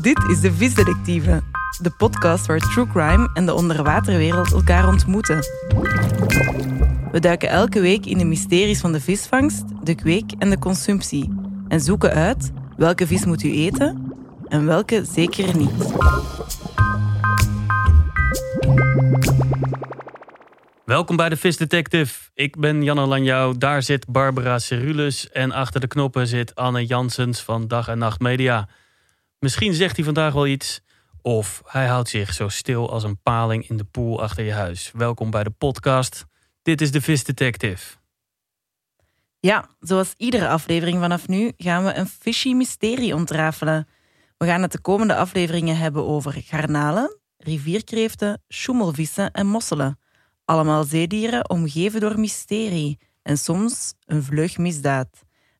Dit is de Visdetective, de podcast waar true crime en de onderwaterwereld elkaar ontmoeten. We duiken elke week in de mysteries van de visvangst, de kweek en de consumptie en zoeken uit welke vis moet u eten en welke zeker niet. Welkom bij de Vis Detective. Ik ben Janne Lanjou, daar zit Barbara Cerulus en achter de knoppen zit Anne Jansens van Dag en Nacht Media. Misschien zegt hij vandaag wel iets of hij houdt zich zo stil als een paling in de poel achter je huis. Welkom bij de podcast. Dit is de Vis Detective. Ja, zoals iedere aflevering vanaf nu gaan we een fishy mysterie ontrafelen. We gaan het de komende afleveringen hebben over garnalen, rivierkreeften, schoemelvissen en mosselen. Allemaal zeedieren omgeven door mysterie en soms een vlug misdaad.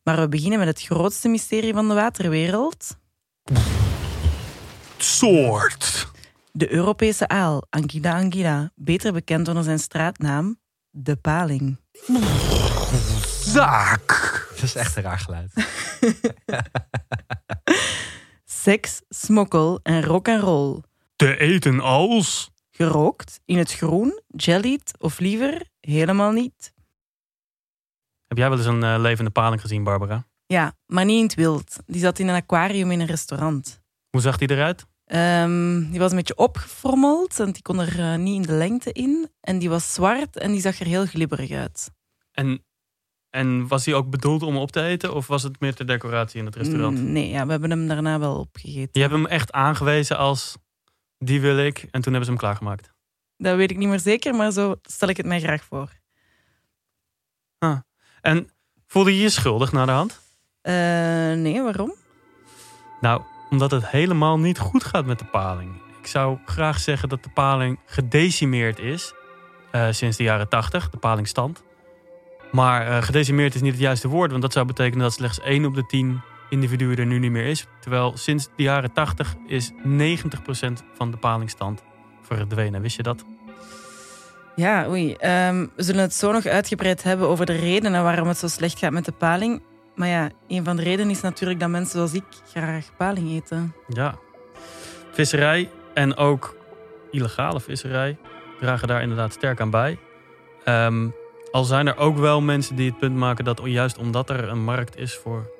Maar we beginnen met het grootste mysterie van de waterwereld. Soort. De Europese aal, Anguilla anguilla, beter bekend onder zijn straatnaam, de paling. Zaak. Dat is echt een raar geluid. Seks, smokkel en rock and roll. Te eten als. Gerookt, in het groen, jellied of liever helemaal niet. Heb jij wel eens een eh, levende paling gezien, Barbara? Ja, maar niet in het wild. Die zat in een aquarium in een restaurant. Hoe zag die eruit? Ehm, die was een beetje opgefrommeld, want die kon er eh, niet in de lengte in. En die was zwart en die zag er heel glibberig uit. En, en was die ook bedoeld om op te eten of was het meer ter decoratie in het restaurant? Mm, Nee, ja, we hebben hem daarna wel opgegeten. Je hebt hem echt aangewezen als die wil ik en toen hebben ze hem klaargemaakt. Dat weet ik niet meer zeker, maar zo stel ik het mij graag voor. En voelde je je schuldig na de hand? Eh, nee, waarom? Nou, omdat het helemaal niet goed gaat met de paling. Ik zou graag zeggen dat de paling gedecimeerd is eh, sinds de jaren 80, de palingstand. Maar eh, gedecimeerd is niet het juiste woord, want dat zou betekenen dat slechts 1 op de 10 individuen er nu niet meer is. Terwijl sinds de jaren 80 is 90% van de palingstand verdwenen. Wist je dat? Ja, oei. ehm, we zullen het zo nog uitgebreid hebben over de redenen waarom het zo slecht gaat met de paling. Maar ja, een van de redenen is natuurlijk dat mensen zoals ik graag paling eten. Ja. Visserij en ook illegale visserij dragen daar inderdaad sterk aan bij. Ehm, al zijn er ook wel mensen die het punt maken dat juist omdat er een markt is voor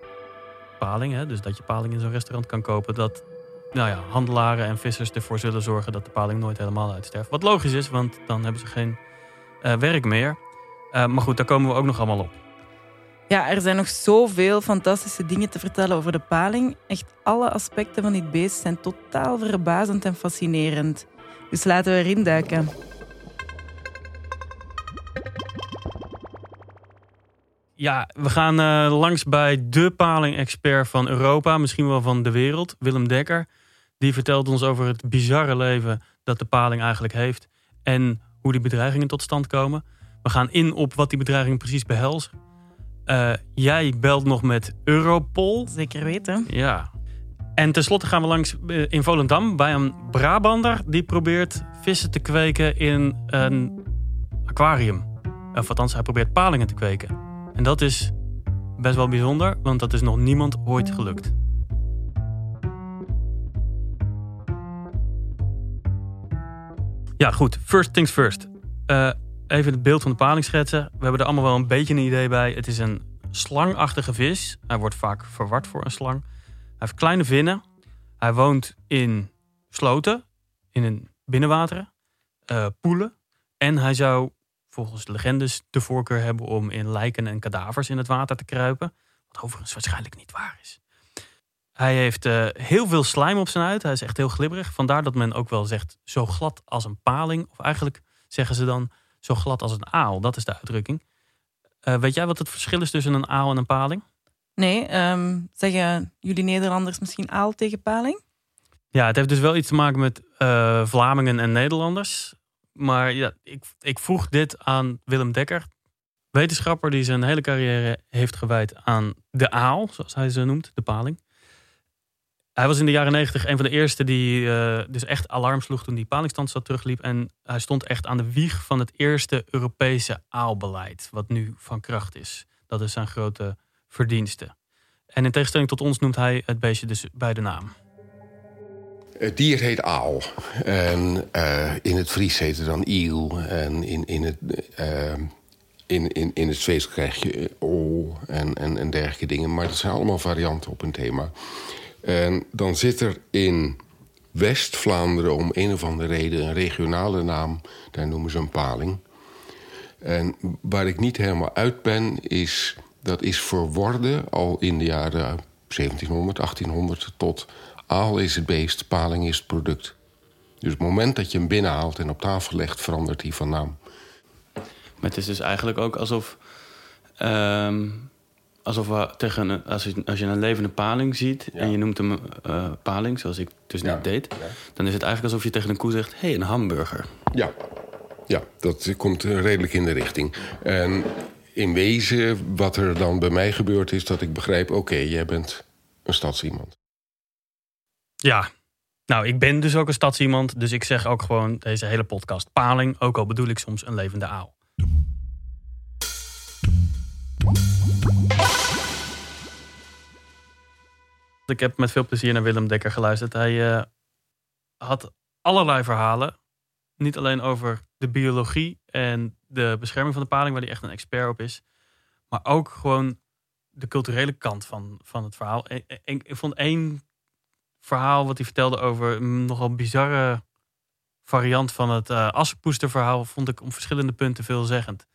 paling, hè, dus dat je paling in zo'n restaurant kan kopen, dat nou ja, handelaren en vissers ervoor zullen zorgen dat de paling nooit helemaal uitsterft. Wat logisch is, want dan hebben ze geen eh, werk meer. Eh, maar goed, daar komen we ook nog allemaal op. Ja, er zijn nog zoveel fantastische dingen te vertellen over de paling. Echt alle aspecten van dit beest zijn totaal verbazend en fascinerend. Dus laten we erin duiken. Ja, we gaan eh, langs bij de paling-expert van Europa, misschien wel van de wereld, Willem Dekker. Die vertelt ons over het bizarre leven dat de paling eigenlijk heeft en hoe die bedreigingen tot stand komen. We gaan in op wat die bedreigingen precies behelzen. Eh, jij belt nog met Europol. Zeker weten. Ja. En tenslotte gaan we langs eh, in Volendam bij een Brabander die probeert vissen te kweken in een aquarium. Of althans, hij probeert palingen te kweken. En dat is best wel bijzonder, want dat is nog niemand ooit gelukt. Ja, goed. First things first. Eh, even het beeld van de paling schetsen. We hebben er allemaal wel een beetje een idee bij. Het is een slangachtige vis. Hij wordt vaak verward voor een slang. Hij heeft kleine vinnen. Hij woont in sloten, in een binnenwateren, eh, poelen. En hij zou volgens legendes de voorkeur hebben om in lijken en kadavers in het water te kruipen. Wat overigens waarschijnlijk niet waar is. Hij heeft eh, heel veel slijm op zijn huid. Hij is echt heel glibberig. Vandaar dat men ook wel zegt zo glad als een paling. Of eigenlijk zeggen ze dan zo glad als een aal. Dat is de uitdrukking. Eh, weet jij wat het verschil is tussen een aal en een paling? Nee, ehm, zeggen jullie Nederlanders misschien aal tegen paling? Ja, het heeft dus wel iets te maken met eh, Vlamingen en Nederlanders. Maar ja, ik, ik vroeg dit aan Willem Dekker, wetenschapper die zijn hele carrière heeft gewijd aan de aal, zoals hij ze noemt, de paling. Hij was in de jaren negentig een van de eerste die eh, dus echt alarm sloeg toen die palingstandstad terugliep. En hij stond echt aan de wieg van het eerste Europese aalbeleid, wat nu van kracht is. Dat is zijn grote verdienste. En in tegenstelling tot ons noemt hij het beestje dus bij de naam. Het dier heet aal. En uh, in het Fries heet het dan iel. En in, in het... Uh, in, in, in het Zweeds krijg je ol en, en, en dergelijke dingen. Maar dat zijn allemaal varianten op een thema. En dan zit er in West-Vlaanderen om een of andere reden een regionale naam. Daar noemen ze een paling. En waar ik niet helemaal uit ben, is dat is verworden al in de jaren 1700, 1800 tot aal is het beest, paling is het product. Dus het moment dat je hem binnenhaalt en op tafel legt, verandert hij van naam. Maar het is dus eigenlijk ook alsof. Um, alsof we tegen een, als, je, als je een levende paling ziet en je noemt hem uh, paling, zoals ik dus net deed, dan is het eigenlijk alsof je tegen een koe zegt: hé, hey, een hamburger. Ja. ja, dat komt redelijk in de richting. En in wezen, wat er dan bij mij gebeurt, is dat ik begrijp: oké, jij bent een stadsiemand. Ja, nou, ik ben dus ook een stadsiemand, dus ik zeg ook gewoon deze hele podcast paling, ook al bedoel ik soms een levende aal. Ik heb met veel plezier naar Willem Dekker geluisterd. Hij uh, had allerlei verhalen. Niet alleen over de biologie en de bescherming van de paling, waar hij echt een expert op is. Maar ook gewoon de culturele kant van, van het verhaal. ik vond één verhaal wat hij vertelde over een nogal bizarre variant van het uh, assenpoesterverhaal, vond ik om verschillende punten veelzeggend.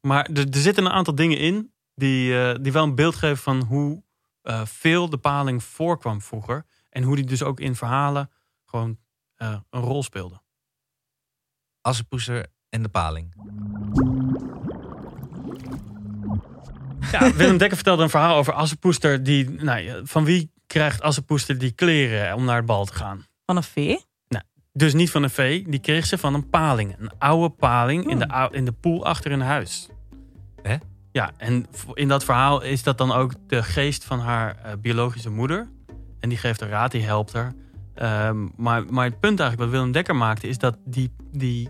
Maar er, zitten een aantal dingen in die, uh, die wel een beeld geven van hoe uh, veel de paling voorkwam vroeger. En hoe die dus ook in verhalen gewoon uh, een rol speelde. Assenpoester en de paling. Ja, Willem Dekker vertelde een verhaal over Assenpoester. Die, nou, van wie krijgt Assenpoester die kleren om naar het bal te gaan? Van een vee? Nou, dus niet van een vee. Die kreeg ze van een paling. Een oude paling in, de, oh. in de poel achter hun huis. Hè? Ja, en in dat verhaal is dat dan ook de geest van haar uh, biologische moeder. En die geeft haar raad, die helpt haar. Um, maar, maar het punt eigenlijk wat Willem Dekker maakte... is dat die, die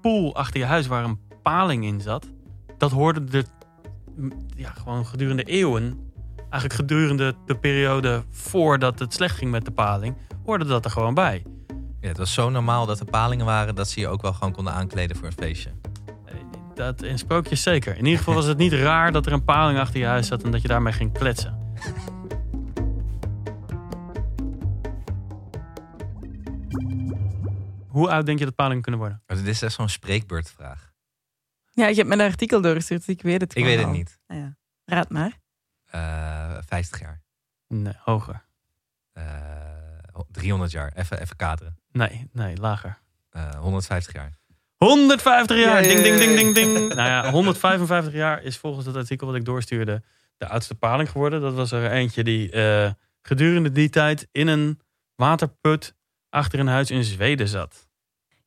poel achter je huis waar een paling in zat... dat hoorde er ja, gewoon gedurende eeuwen... eigenlijk gedurende de periode voordat het slecht ging met de paling... hoorde dat er gewoon bij. Ja, het was zo normaal dat er palingen waren... dat ze je ook wel gewoon konden aankleden voor een feestje. Dat in sprookjes zeker. In ieder geval was het niet raar dat er een paling achter je huis zat en dat je daarmee ging kletsen. Hoe oud denk je dat palingen kunnen worden? dit is echt zo'n spreekbeurtvraag. Ja, je hebt mijn artikel doorgestuurd, dus ik weet het Ik weet het niet. Ah, ja. Raad maar. Uh, eh, 50 jaar. Nee, hoger. Uh, eh, 300 jaar. Even, even kaderen. Nee, nee, lager. Uh, eh, 150 jaar. 150 jaar. Ding, ding, ding, ding, ding. Nou ja, 155 jaar is volgens het artikel wat ik doorstuurde de oudste paling geworden. Dat was er eentje die uh, gedurende die tijd in een waterput achter een huis in Zweden zat.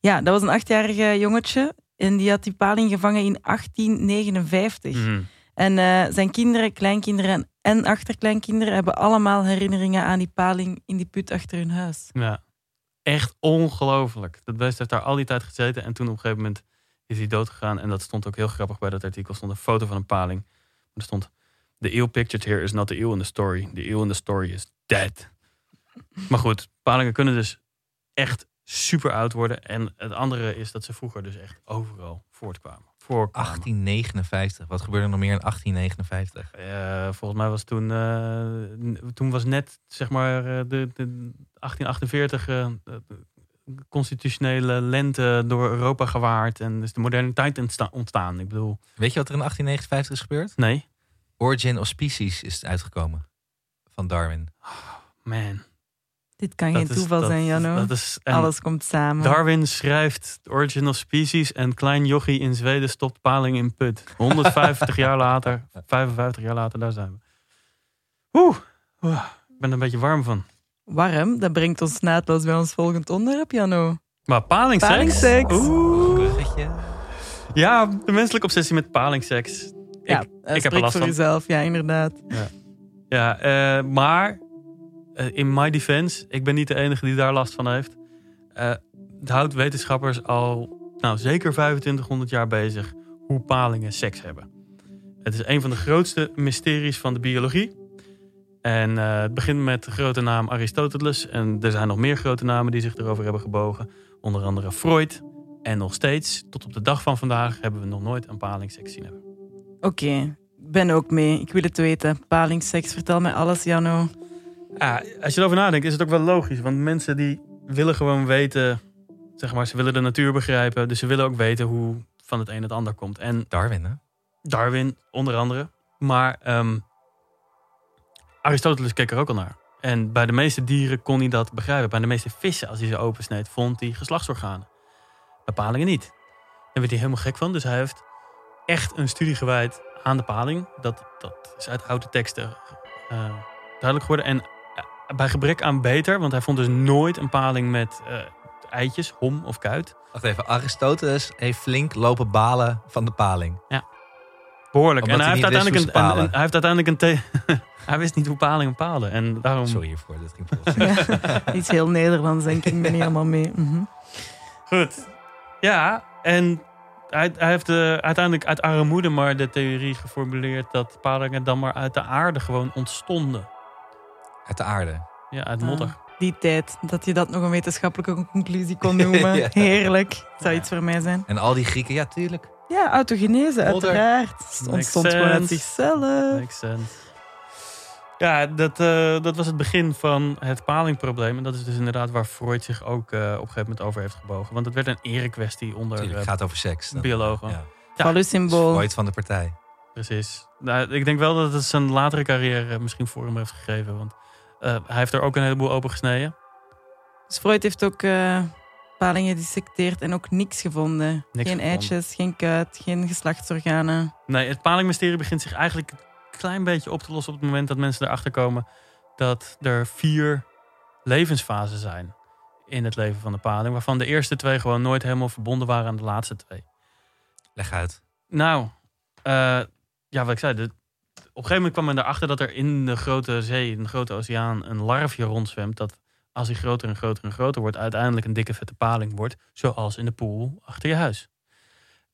Ja, dat was een achtjarige jongetje. En die had die paling gevangen in 1859. Mm. En uh, zijn kinderen, kleinkinderen en achterkleinkinderen hebben allemaal herinneringen aan die paling in die put achter hun huis. Ja echt ongelooflijk. Dat beest heeft daar al die tijd gezeten. En toen op een gegeven moment is hij dood gegaan. En dat stond ook heel grappig bij dat artikel. stond een foto van een paling. Er stond... The eel pictured here is not the eel in the story. The eel in the story is dead. Maar goed, palingen kunnen dus echt super oud worden. En het andere is dat ze vroeger dus echt overal voortkwamen. 1859. Wat gebeurde er nog meer in 1859? Uh, volgens mij was toen, uh, toen was net zeg maar uh, de, de 1848 uh, constitutionele lente door Europa gewaard en dus de moderniteit ontstaan. Ik bedoel. Weet je wat er in 1859 is gebeurd? Nee. Origin of Species is uitgekomen van Darwin. Oh, man. Dit kan geen toeval zijn, Janno. Alles komt samen. Darwin schrijft Origin of Species en klein jochie in Zweden stopt paling in put. 150 jaar later, 55 jaar later, daar zijn we. Oeh, ik ben er een beetje warm van. Warm? Dat brengt ons naadloos bij ons volgend onderwerp, Janno. Maar palingseks? Palingseks. Oeh. Ja, de menselijke obsessie met palingseks. Ja, ik, ik heb er last voor jezelf, ja, inderdaad. Ja, ja uh, maar uh, in my defense, ik ben niet de enige die daar last van heeft. Uh, het houdt wetenschappers al nou, zeker 2500 jaar bezig hoe palingen seks hebben. Het is een van de grootste mysteries van de biologie. En eh, het begint met de grote naam Aristoteles. En er zijn nog meer grote namen die zich erover hebben gebogen. Onder andere Freud. En nog steeds, tot op de dag van vandaag, hebben we nog nooit een palingsseks zien hebben. Oké, ben ook mee. Ik wil het weten. Palingsseks, vertel mij alles, Jano. Ja, als je erover nadenkt, is het ook wel logisch. Want mensen die willen gewoon weten, zeg maar, ze willen de natuur begrijpen. Dus ze willen ook weten hoe van het een het ander komt. En Darwin, hè? Darwin, onder andere. Maar ehm, Aristoteles keek er ook al naar. En bij de meeste dieren kon hij dat begrijpen. Bij de meeste vissen, als hij ze opensneed, vond hij geslachtsorganen. Bij palingen niet. Daar werd hij helemaal gek van. Dus hij heeft echt een studie gewijd aan de paling. Dat, dat is uit oude teksten eh, duidelijk geworden. En bij gebrek aan beter, want hij vond dus nooit een paling met eh, eitjes, hom of kuit. Wacht even, Aristoteles heeft flink lopen balen van de paling. Behoorlijk. Omdat en hij hij heeft, uiteindelijk een, een- een- hij heeft uiteindelijk een... hij wist niet hoe palingen palen. En daarom... Sorry hiervoor, dit ging volgens Ja, iets heel Nederlands, denk ik. Ik ben niet helemaal mee. Mhm. Goed. Ja, en hij, hij heeft eh, uiteindelijk uit armoede maar de theorie geformuleerd... dat palingen dan maar uit de aarde gewoon ontstonden. Uit de aarde. Ja, uit Ah. modder. Die tijd, dat je dat nog een wetenschappelijke conclusie kon noemen. Ja. Heerlijk. Zou Ja. iets voor mij zijn. En al die Grieken, ja, tuurlijk. Ja, autogenese, Modder. uiteraard. Het ontstond gewoon uit zichzelf. Makes sense. Ja, dat, eh, dat was het begin van het palingprobleem. En dat is dus inderdaad waar Freud zich ook eh, op een gegeven moment over heeft gebogen. Want het werd een erekwestie onder Tuurlijk, eh, het gaat over seks. dan. biologen. Ja. Ja. Fallus-symbool. Freud van de partij. Precies. Nou, ik denk wel dat het zijn latere carrière misschien voor hem heeft gegeven. Want hij heeft er ook een heleboel open gesneden. Dus Freud heeft ook eh, palingen gedissecteerd en ook niks gevonden. Niks geen gevonden. eitjes, geen kuit, geen geslachtsorganen. Nee, het palingmysterie begint zich eigenlijk een klein beetje op te lossen op het moment dat mensen erachter komen dat er vier levensfasen zijn in het leven van de paling. Waarvan de eerste twee gewoon nooit helemaal verbonden waren aan de laatste twee. Leg uit. Nou, eh, ja, wat ik zei. De, een gegeven moment kwam men erachter dat er in de grote zee, in de grote oceaan, een larfje rondzwemt. Dat als hij groter en groter en groter wordt, uiteindelijk een dikke vette paling wordt. Zoals in de pool achter je huis.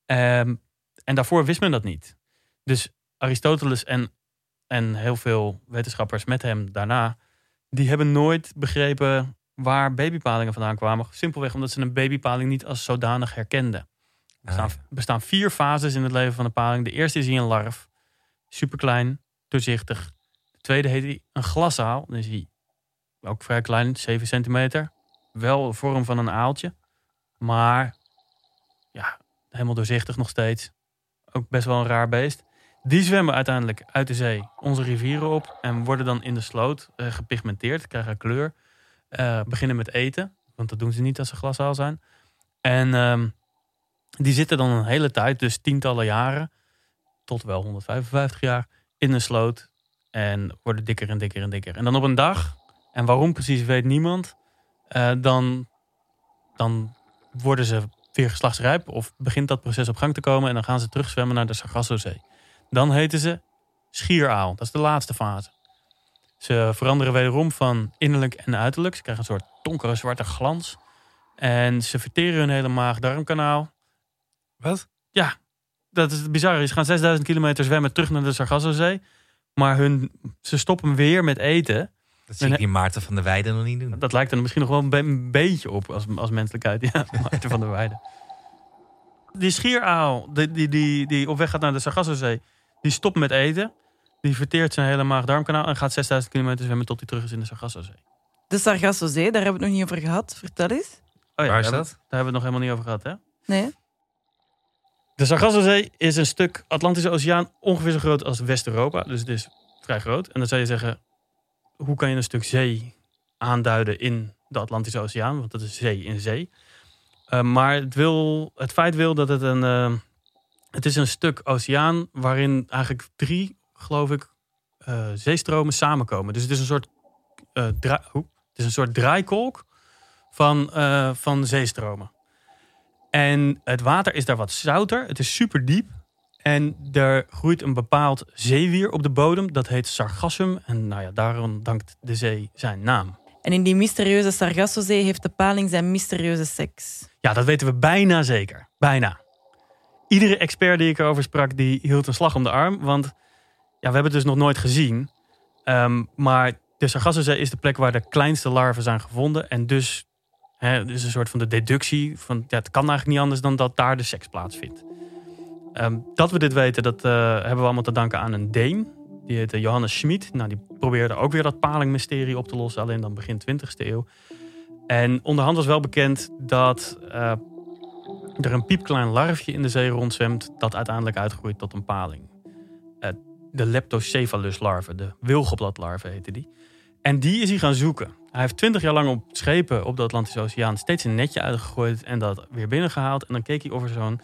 Ehm, en daarvoor wist men dat niet. Dus Aristoteles en, en heel veel wetenschappers met hem daarna, die hebben nooit begrepen waar babypalingen vandaan kwamen. Simpelweg omdat ze een babypaling niet als zodanig herkenden. Er bestaan, Ah, bestaan vier fases in het leven van de paling. De eerste is hij een larf. Superklein, doorzichtig. De tweede heet hij een glasaal. Dan is hij ook vrij klein, 7 centimeter. Wel vorm van een aaltje. Maar ja, helemaal doorzichtig nog steeds. Ook best wel een raar beest. Die zwemmen uiteindelijk uit de zee onze rivieren op. En worden dan in de sloot eh, gepigmenteerd. Krijgen kleur. Eh, beginnen met eten. Want dat doen ze niet als ze glasaal zijn. En ehm, die zitten dan een hele tijd, dus tientallen jaren, tot wel 155 jaar, in een sloot. En worden dikker en dikker en dikker. En dan op een dag, en waarom precies weet niemand, eh, dan, dan worden ze weer geslachtsrijp. Of begint dat proces op gang te komen en dan gaan ze terugzwemmen naar de Sargassozee. Dan heten ze schieraal. Dat is de laatste fase. Ze veranderen wederom van innerlijk en uiterlijk. Ze krijgen een soort donkere zwarte glans. En ze verteren hun hele maag-darmkanaal. Wat? Dat is het bizarre. Ze gaan 6000 kilometer zwemmen terug naar de Sargassozee. Maar hun, ze stoppen weer met eten. Dat zie ik die Maarten van der Weijden nog niet doen. Dat lijkt er misschien nog wel een, be- een beetje op als, als menselijkheid. Ja, Maarten van der Weijden. Die schieraal die, die, die, die op weg gaat naar de Sargassozee, die stopt met eten. Die verteert zijn hele maag-darmkanaal en gaat 6000 kilometer zwemmen tot hij terug is in de Sargassozee. De Sargassozee, daar hebben we het nog niet over gehad. Vertel eens. Oh ja, Waar is daar dat? hebben we- Daar hebben we het nog helemaal niet over gehad, hè? Nee? De Sargassozee is een stuk Atlantische Oceaan ongeveer zo groot als West-Europa. Dus het is vrij groot. En dan zou je zeggen, hoe kan je een stuk zee aanduiden in de Atlantische Oceaan? Want dat is zee in zee. Eh, maar het, wil, het feit wil dat het een... eh, het is een stuk oceaan waarin eigenlijk drie, geloof ik, eh, zeestromen samenkomen. Dus het is een soort, dra- hoe? het is een soort draaikolk van, van zeestromen. En het water is daar wat zouter. Het is super diep. En er groeit een bepaald zeewier op de bodem. Dat heet sargassum. En nou ja, daarom dankt de zee zijn naam. En in die mysterieuze Sargassozee heeft de paling zijn mysterieuze seks. Ja, dat weten we bijna zeker. Bijna. Iedere expert die ik erover sprak, die hield een slag om de arm. Want ja, we hebben het dus nog nooit gezien. Ehm, maar de Sargassozee is de plek waar de kleinste larven zijn gevonden. En dus hè, dus een soort van de deductie van ja, het kan eigenlijk niet anders dan dat daar de seks plaatsvindt. Ehm, dat we dit weten, dat eh, hebben we allemaal te danken aan een Deen. Die heette Johannes Schmid. Nou, die probeerde ook weer dat palingmysterie op te lossen, alleen dan begin 20e eeuw. En onderhand was wel bekend dat eh, er een piepklein larfje in de zee rondzwemt, dat uiteindelijk uitgroeit tot een paling. Uh, de Leptocephalus-larve, de wilgebladlarve heette die. En die is hij gaan zoeken. Hij heeft twintig jaar lang op schepen op de Atlantische Oceaan steeds een netje uitgegooid en dat weer binnengehaald. En dan keek hij of er zo'n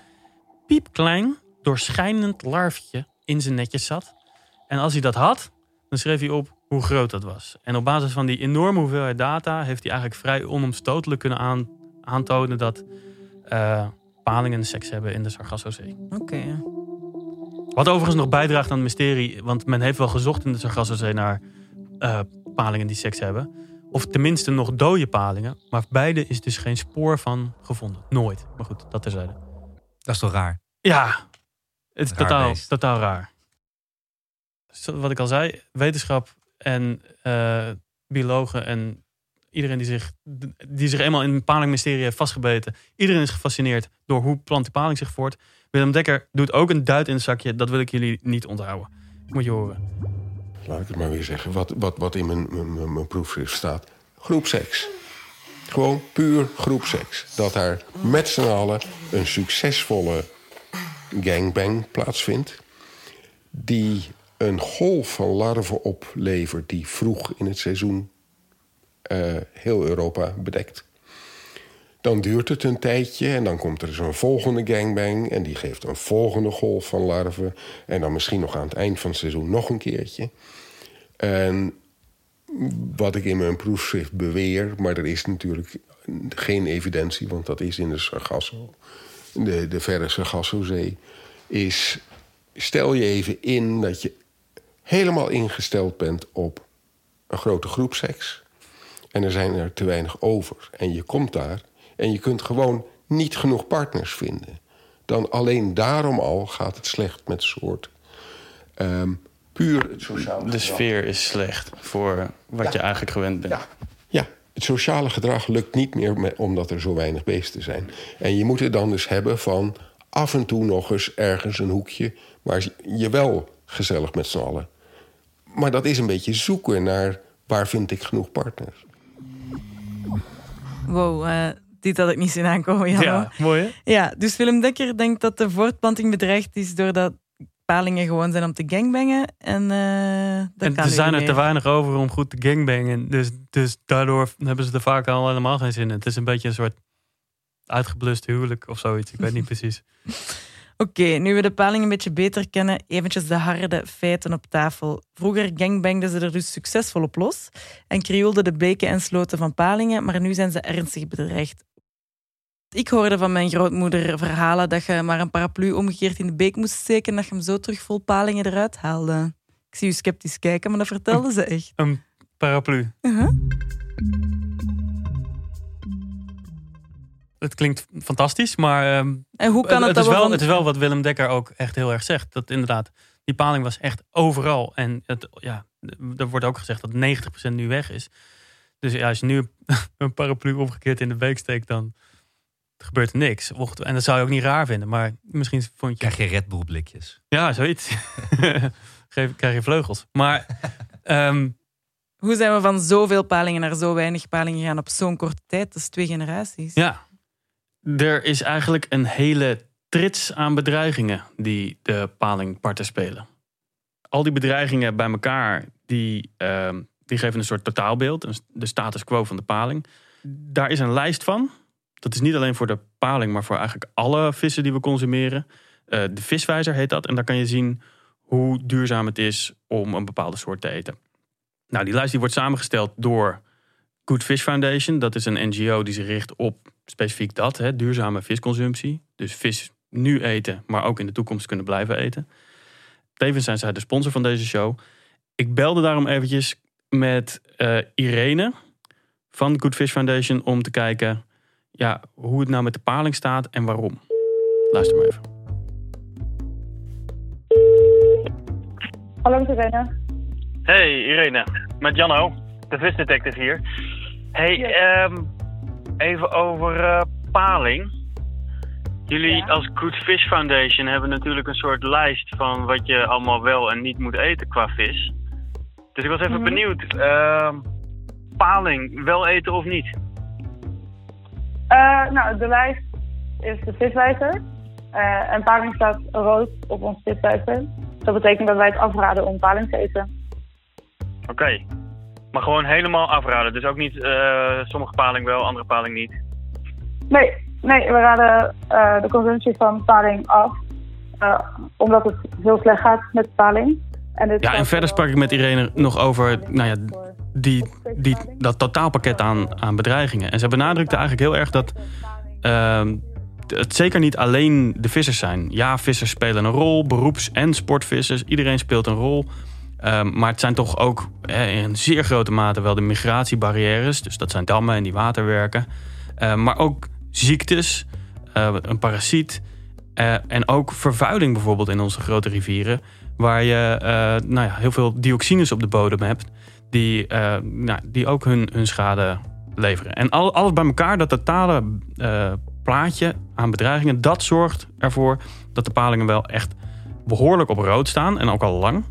piepklein, doorschijnend larfje in zijn netjes zat. En als hij dat had, dan schreef hij op hoe groot dat was. En op basis van die enorme hoeveelheid data heeft hij eigenlijk vrij onomstotelijk kunnen aan, aantonen dat uh, palingen seks hebben in de Sargassozee. Oké. Wat overigens nog bijdraagt aan het mysterie, want men heeft wel gezocht in de Sargassozee naar uh, palingen die seks hebben. Of tenminste nog dode palingen. Maar beide is dus geen spoor van gevonden. Nooit. Maar goed, dat terzijde. Dat is toch raar? Ja, het is totaal, totaal raar. Wat ik al zei, wetenschap en uh, biologen en iedereen die zich, die zich eenmaal in het palingmysterie heeft vastgebeten. Iedereen is gefascineerd door hoe plant die paling zich voort. Willem Dekker doet ook een duit in het zakje. Dat wil ik jullie niet onthouden. Moet je horen. Laat ik het maar weer zeggen. Wat, wat, wat in mijn, mijn, mijn proefschrift staat. Groepseks. Gewoon puur groepseks. Dat daar met z'n allen een succesvolle gangbang plaatsvindt. Die een golf van larven oplevert die vroeg in het seizoen uh, heel Europa bedekt. Dan duurt het een tijdje en dan komt er zo'n volgende gangbang... en die geeft een volgende golf van larven. En dan misschien nog aan het eind van het seizoen nog een keertje. En wat ik in mijn proefschrift beweer... maar er is natuurlijk geen evidentie, want dat is in de Sargasso... de, de verre Sargassozee... is stel je even in dat je helemaal ingesteld bent op een grote groep seks... en er zijn er te weinig over. En je komt daar en je kunt gewoon niet genoeg partners vinden. Dan alleen daarom al gaat het slecht met soort. Um, puur het sociale De sfeer is slecht voor wat je eigenlijk gewend bent. Ja. ja, het sociale gedrag lukt niet meer omdat er zo weinig beesten zijn. En je moet het dan dus hebben van af en toe nog eens ergens een hoekje... waar je wel gezellig met z'n allen. Maar dat is een beetje zoeken naar waar vind ik genoeg partners. Wow, uh, dit had ik niet zien aankomen. Ja, mooi hè? Ja, dus Willem Dekker denkt dat de voortplanting bedreigd is... doordat palingen gewoon zijn om te gangbangen. En, uh, en er zijn er te weinig over om goed te gangbangen. Dus, dus daardoor hebben ze er vaak al helemaal geen zin in. Het is een beetje een soort uitgeblust huwelijk of zoiets. Ik weet niet precies. Oké, nu we de paling een beetje beter kennen, eventjes de harde feiten op tafel. Vroeger gangbangden ze er dus succesvol op los en krioelden de beken en sloten van palingen, maar nu zijn ze ernstig bedreigd. Ik hoorde van mijn grootmoeder verhalen dat je maar een paraplu omgekeerd in de beek moest steken en dat je hem zo terug vol palingen eruit haalde. Ik zie u sceptisch kijken, maar dat vertelde ze echt. Een paraplu. Uh-huh. Het klinkt fantastisch, maar. Um, en hoe kan het, het, is wel, van... het is wel wat Willem Dekker ook echt heel erg zegt. Dat inderdaad, die paling was echt overal. En het, ja, er wordt ook gezegd dat 90% nu weg is. Dus ja, als je nu een paraplu omgekeerd in de beek steekt, dan gebeurt er niks. En dat zou je ook niet raar vinden, maar misschien vond je... Krijg je Red Bull blikjes. Ja, zoiets. Geef, krijg je vleugels. Maar... um, Hoe zijn we van zoveel palingen naar zo weinig palingen gegaan op zo'n korte tijd? Dat is twee generaties. Ja, er is eigenlijk een hele trits aan bedreigingen die de palingparten spelen. Al die bedreigingen bij elkaar, die, uh, die geven een soort totaalbeeld, de status quo van de paling. Daar is een lijst van. Dat is niet alleen voor de paling, maar voor eigenlijk alle vissen die we consumeren. Uh, de viswijzer heet dat. En daar kan je zien hoe duurzaam het is om een bepaalde soort te eten. Nou, die lijst die wordt samengesteld door Good Fish Foundation. Dat is een NGO die zich richt op specifiek dat, hè, duurzame visconsumptie. Dus vis nu eten, maar ook in de toekomst kunnen blijven eten. Tevens zijn zij de sponsor van deze show. Ik belde daarom eventjes met uh, Irene van Good Fish Foundation om te kijken ja, hoe het nou met de paling staat en waarom. Luister maar even. Hallo Irene. Hey Irene, met Janno, de visdetective hier. Hey, ehm, even over eh, paling. Jullie Ja. als Good Fish Foundation hebben natuurlijk een soort lijst van wat je allemaal wel en niet moet eten qua vis. Dus ik was even Mhm. benieuwd, ehm, paling, wel eten of niet? Eh, nou, de lijst is de viswijzer. Eh, en paling staat rood op ons viswijzer. Dat betekent dat wij het afraden om paling te eten. Oké, maar gewoon helemaal afraden. Dus ook niet eh, sommige paling wel, andere paling niet. Nee, nee we raden eh, de consumptie van paling af. eh, omdat het heel slecht gaat met paling. En Ja, en verder sprak ik met Irene nog over nou ja, die, die, dat totaalpakket aan, aan bedreigingen. En ze benadrukte eigenlijk heel erg dat ehm, het zeker niet alleen de vissers zijn. Ja, vissers spelen een rol, beroeps- en sportvissers. Iedereen speelt een rol. Ehm, maar het zijn toch ook eh, in zeer grote mate wel de migratiebarrières. Dus dat zijn dammen en die waterwerken. Eh, maar ook ziektes, eh, een parasiet. eh, en ook vervuiling bijvoorbeeld in onze grote rivieren. Waar je eh, nou ja, heel veel dioxines op de bodem hebt. Die, eh, nou, die ook hun, hun schade leveren. En al, alles bij elkaar, dat totale eh, plaatje aan bedreigingen... dat zorgt ervoor dat de palingen wel echt behoorlijk op rood staan. En ook al lang.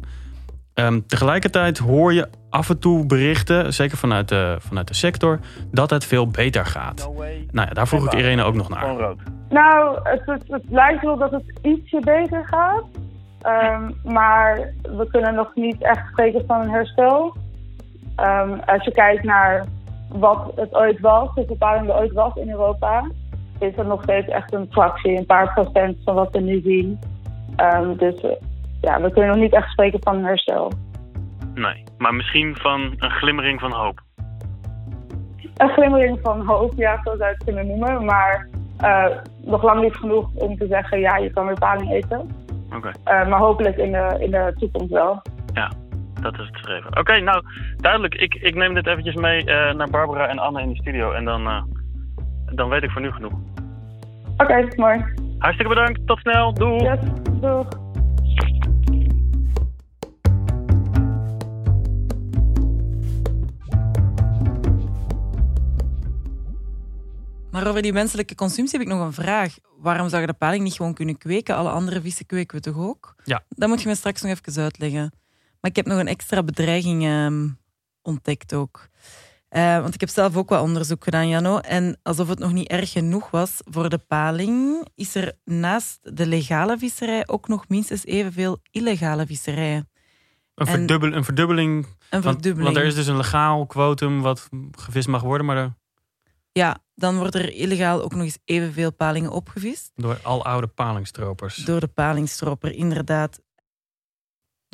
Ehm, tegelijkertijd hoor je af en toe berichten, zeker vanuit de, vanuit de sector... dat het veel beter gaat. Nou ja, daar vroeg ik Irene ook nog naar. Nou, het, het, het lijkt wel dat het ietsje beter gaat. Ehm, maar we kunnen nog niet echt spreken van een herstel. Ehm, als je kijkt naar wat het ooit was, de bepaling er ooit was in Europa, is het nog steeds echt een fractie, een paar procent van wat we nu zien. Ehm, dus eh, ja, we kunnen nog niet echt spreken van een herstel. Nee, maar misschien van een glimmering van hoop. Een glimmering van hoop, ja, zo zou je het kunnen noemen. Maar eh, nog lang niet genoeg om te zeggen, ja, je kan weer paling eten. Oké, Eh, maar hopelijk in de, in de toekomst wel. ja, dat is het streven. Oké, nou, duidelijk. Ik, ik neem dit eventjes mee eh, naar Barbara en Anne in de studio. En dan, eh, dan weet ik voor nu genoeg. Oké, mooi. Hartstikke bedankt. Tot snel. Doei. Yes, doeg. Maar over die menselijke consumptie heb ik nog een vraag. Waarom zou je de paling niet gewoon kunnen kweken? Alle andere vissen kweken we toch ook? Ja. Dat moet je me straks nog even uitleggen. Maar ik heb nog een extra bedreiging ehm, ontdekt ook. Eh, want ik heb zelf ook wat onderzoek gedaan, Jano. En alsof het nog niet erg genoeg was voor de paling, is er naast de legale visserij ook nog minstens evenveel illegale visserijen. Een, En- verdubbel, een verdubbeling. Een Want, verdubbeling. want er is dus een legaal quotum wat gevist mag worden, maar er- Ja, dan wordt er illegaal ook nog eens evenveel palingen opgevist. door al oude palingstropers. Door de palingstroper, inderdaad.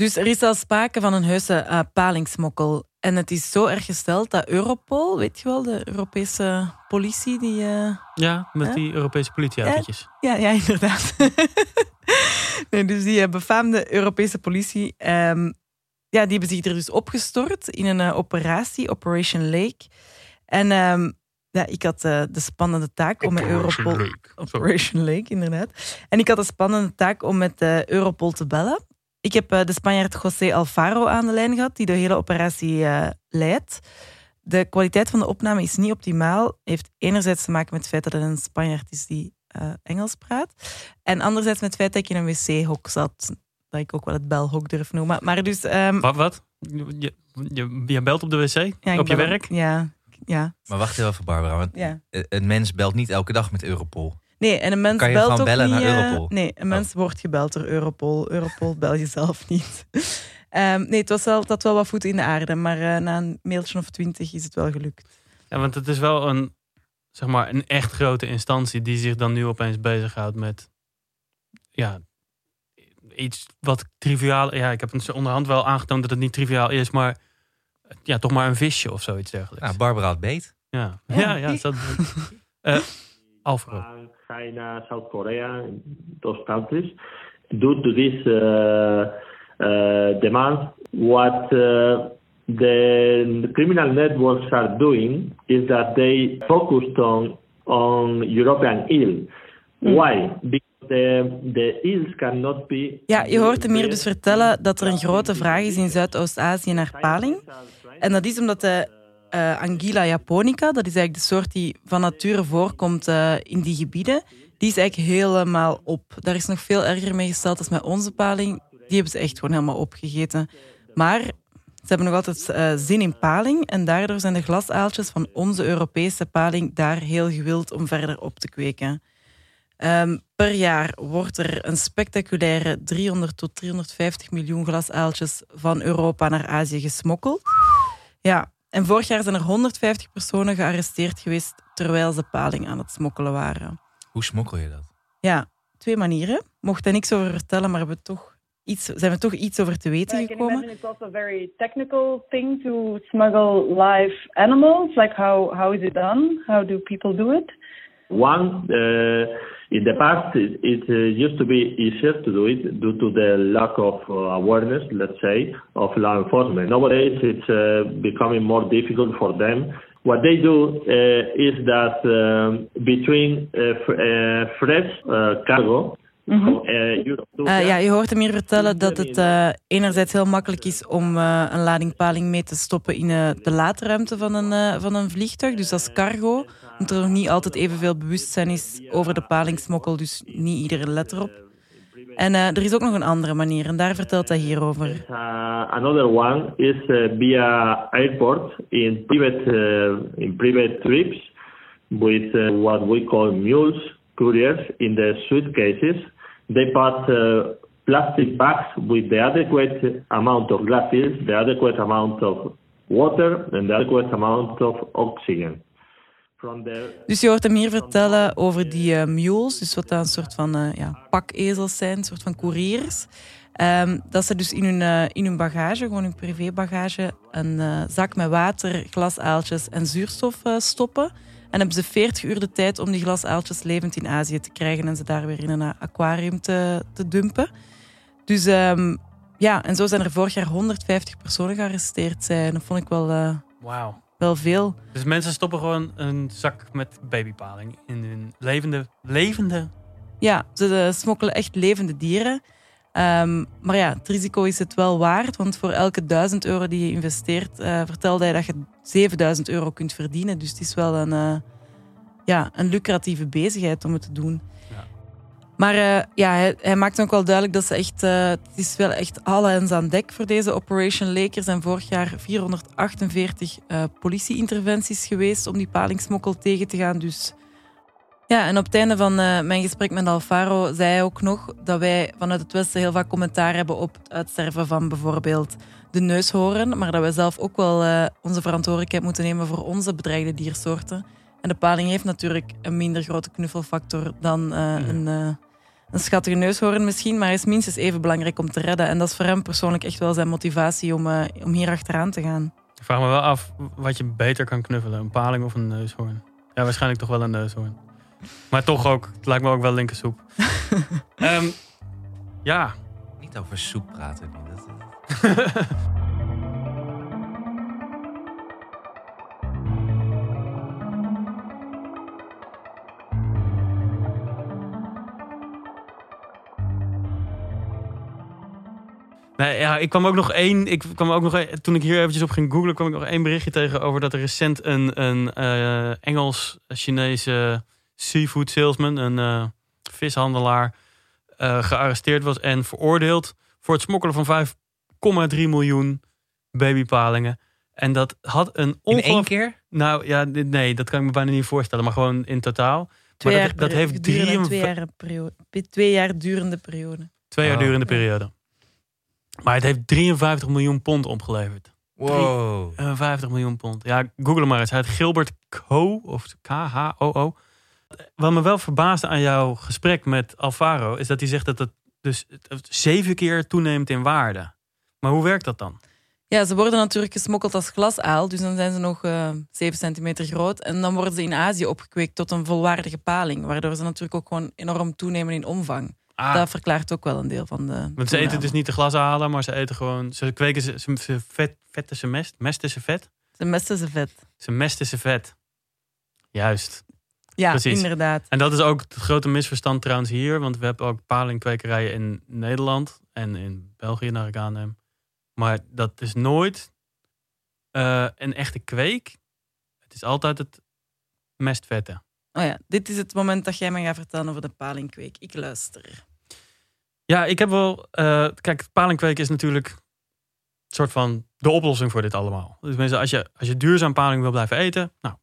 Dus er is al sprake van een heuse eh, palingsmokkel. En het is zo erg gesteld dat Europol, weet je wel, de Europese politie, die... eh, Ja, met Hè? die Europese politieautootjes. Ja, ja, inderdaad. nee, dus die eh, befaamde Europese politie, ehm, ja, die hebben zich er dus opgestort in een operatie, Operation Lake. En ehm, ja, ik had de spannende taak om met Europol... Operation Lake, inderdaad. En ik had de spannende taak om met Europol te bellen. Ik heb eh, de Spanjaard José Alfaro aan de lijn gehad, die de hele operatie eh, leidt. De kwaliteit van de opname is niet optimaal. Heeft enerzijds te maken met het feit dat het een Spanjaard is die eh, Engels praat. En anderzijds met het feit dat ik in een wc-hok zat. Dat ik ook wel het belhok durf noemen. Maar dus... ehm, Wat? wat? Je, je, je belt op de wc? ja, op je werk? Ja, ja, Maar wacht heel even, Barbara. Want ja. een mens belt niet elke dag met Europol. Nee, en een mens Kan je belt ook bellen niet, naar eh, Europol? nee, een mens wordt gebeld door Europol. Europol bel je zelf niet. Ehm, nee, het, was wel, had wel wat voeten in de aarde, maar eh, na een mailtje of twintig is het wel gelukt. Ja, want het is wel een, zeg maar, een echt grote instantie die zich dan nu opeens bezighoudt met ja, iets wat triviaal. Ja, ik heb het onderhand wel aangetoond dat het niet triviaal is, maar ja, toch maar een visje of zoiets dergelijks. Nou, Barbara had beet. ja. Ja. Ja, ja, dat, Eh Alvaro. China, South Korea, those countries, due to this uh, uh, demand, what uh, the criminal networks are doing is that they focused on on European eel. Why? Because The, the eels cannot be. Ja, je hoort hem hier dus vertellen dat er een grote vraag is in Zuidoost-Azië naar paling. En dat is omdat de uh, Anguilla japonica, dat is eigenlijk de soort die van nature voorkomt uh, in die gebieden, die is eigenlijk helemaal op. Daar is nog veel erger mee gesteld als met onze paling. Die hebben ze echt gewoon helemaal opgegeten. Maar ze hebben nog altijd uh, zin in paling en daardoor zijn de glasaaltjes van onze Europese paling daar heel gewild om verder op te kweken. Um, per jaar wordt er een spectaculaire 300 tot 350 miljoen glasaaltjes van Europa naar Azië gesmokkeld. Ja, en vorig jaar zijn er 150 personen gearresteerd geweest terwijl ze paling aan het smokkelen waren. Hoe smokkel je dat? Ja, twee manieren. Mocht daar niks over vertellen, maar we toch iets, zijn we toch iets over te weten gekomen. It's also a very technical thing to smuggle live animals. Like how, how is it done? How do people do it? One, uh, in the past, it, it uh, used to be easier to do it due to the lack of uh, awareness, let's say, of law enforcement. Nowadays, it's uh, becoming more difficult for them. What they do uh, is that um, between uh, uh, fresh uh, cargo Mhm. uh, Eh, ja, je hoort hem hier vertellen dat het eh, enerzijds heel makkelijk is om eh, een lading paling mee te stoppen in de laadruimte van een, van een vliegtuig, dus als cargo. Omdat er nog niet altijd evenveel bewustzijn is over de palingsmokkel, dus niet iedereen let erop. En eh, er is ook nog een andere manier en daar vertelt hij hierover. Uh, another one is uh, via airport in private uh, in private trips with uh, what we call mules couriers in the suitcases. They put uh, plastic bags with the adequate amount of glasses, the adequate amount of water, and the adequate amount of oxygen. Dus je hoort hem hier vertellen over die eh, mules, dus wat dan een soort van eh, ja, pakezels zijn, een soort van couriers. Ehm, dat ze dus in hun, eh, in hun bagage, gewoon hun privébagage, een eh, zak met water, glasaaltjes en zuurstof eh, stoppen. En hebben ze 40 uur de tijd om die glasaaltjes levend in Azië te krijgen en ze daar weer in een aquarium te, te dumpen. Dus ehm, ja, en zo zijn er vorig jaar 150 personen gearresteerd zijn. Dat vond ik wel, eh, Wauw. Wel veel. Dus mensen stoppen gewoon een zak met babypaling in hun levende, levende... Ja, ze eh, smokkelen echt levende dieren. Ehm, maar ja, het risico is het wel waard. Want voor elke 1000 euro die je investeert, eh, vertelde hij dat je 7000 euro kunt verdienen. Dus het is wel een, eh, ja, een lucratieve bezigheid om het te doen. Maar eh, ja, hij, hij maakt ook wel duidelijk dat ze echt... eh, het is wel echt alle hens aan dek voor deze Operation Laker. Er zijn vorig jaar 448 eh, politie-interventies geweest om die palingsmokkel tegen te gaan. Dus ja, en op het einde van mijn gesprek met Alvaro zei hij ook nog dat wij vanuit het Westen heel vaak commentaar hebben op het uitsterven van bijvoorbeeld de neushoorn, maar dat wij zelf ook wel onze verantwoordelijkheid moeten nemen voor onze bedreigde diersoorten. En de paling heeft natuurlijk een minder grote knuffelfactor dan eh, een, eh, een schattige neushoorn misschien, maar hij is minstens even belangrijk om te redden. En dat is voor hem persoonlijk echt wel zijn motivatie om, eh, om hier achteraan te gaan. Ik vraag me wel af wat je beter kan knuffelen. Een paling of een neushoorn? Ja, waarschijnlijk toch wel een neushoorn. Maar toch ook, het lijkt me ook wel linkersoep. Ehm ja, Niet over soep praten. nu. Dat, Nee, ja, ik kwam ook nog één. Ik kwam ook nog toen ik hier eventjes op ging googlen, kwam ik nog één berichtje tegen over dat er recent een, een eh, Engels-Chinese seafood salesman, een eh, vishandelaar, eh, gearresteerd was en veroordeeld voor het smokkelen van 5,3 miljoen babypalingen. En dat had een in één ongelofelijk. keer? Nou ja, nee, dat kan ik me bijna niet voorstellen, maar gewoon in totaal. Twee dat- jaar dat per- heeft 53 twee jaar, periode, twee jaar durende periode. Twee jaar Oh. durende periode. Maar het heeft 53 miljoen pond opgeleverd. Wow. 50 miljoen pond. Ja, google maar eens. Hij heet Gilbert Ko, of K-H-O-O. Wat me wel verbaasde aan jouw gesprek met Alvaro... is dat hij zegt dat het dus zeven keer toeneemt in waarde. Maar hoe werkt dat dan? Ja, ze worden natuurlijk gesmokkeld als glasaal, dus dan zijn ze nog eh 7 centimeter groot. En dan worden ze in Azië opgekweekt tot een volwaardige paling, waardoor ze natuurlijk ook gewoon enorm toenemen in omvang. Ah, Dat verklaart ook wel een deel van de. want ze eten dus niet de glas halen, maar ze eten gewoon... Ze kweken ze, ze, ze vet, vetten ze mest. Mesten ze vet? Ze mesten ze vet. Ze mesten ze vet. Juist. Ja, Precies. inderdaad. En dat is ook het grote misverstand trouwens hier. Want we hebben ook palingkwekerijen in Nederland en in België naar ik aanneem. Maar dat is nooit eh, een echte kweek. Het is altijd het mestvetten. Oh ja, dit is het moment dat jij me gaat vertellen over de palingkweek. Ik luister. Ja, ik heb wel. eh, kijk, palingkweek is natuurlijk een soort van de oplossing voor dit allemaal. Dus mensen, als je, als je duurzaam paling wil blijven eten, nou,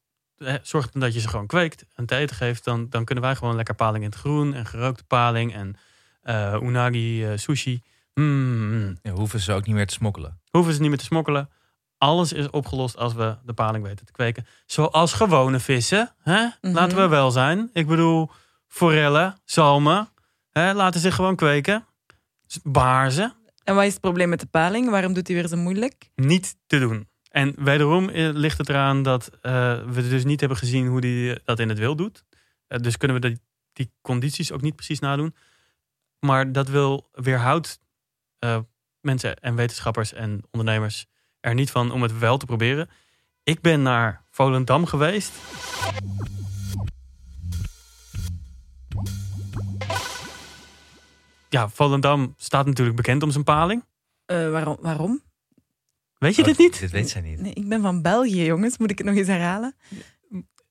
zorg dan dat je ze gewoon kweekt en te eten geeft. Dan, dan kunnen wij gewoon lekker paling in het groen en gerookte paling en eh, unagi eh, sushi. Mm, Ja, hoeven ze ook niet meer te smokkelen. hoeven ze niet meer te smokkelen. Alles is opgelost als we de paling weten te kweken. Zoals gewone vissen. Hè? Mhm. Laten we wel zijn. Ik bedoel, forellen, zalmen. Hè? Laten zich gewoon kweken. Baarzen. En wat is het probleem met de paling? Waarom doet hij weer zo moeilijk? Niet te doen. En wederom eh, ligt het eraan dat eh, we dus niet hebben gezien hoe die dat in het wild doet. Eh, dus kunnen we die, die condities ook niet precies nadoen. Maar dat wil weerhoudt eh, mensen en wetenschappers en ondernemers er niet van om het wel te proberen. Ik ben naar Volendam geweest. Ja, Volendam staat natuurlijk bekend om zijn paling. Eh, waarom? waarom? Weet je Oh, dit niet? Dit weet zij niet. Nee, ik ben van België, jongens. Moet ik het nog eens herhalen?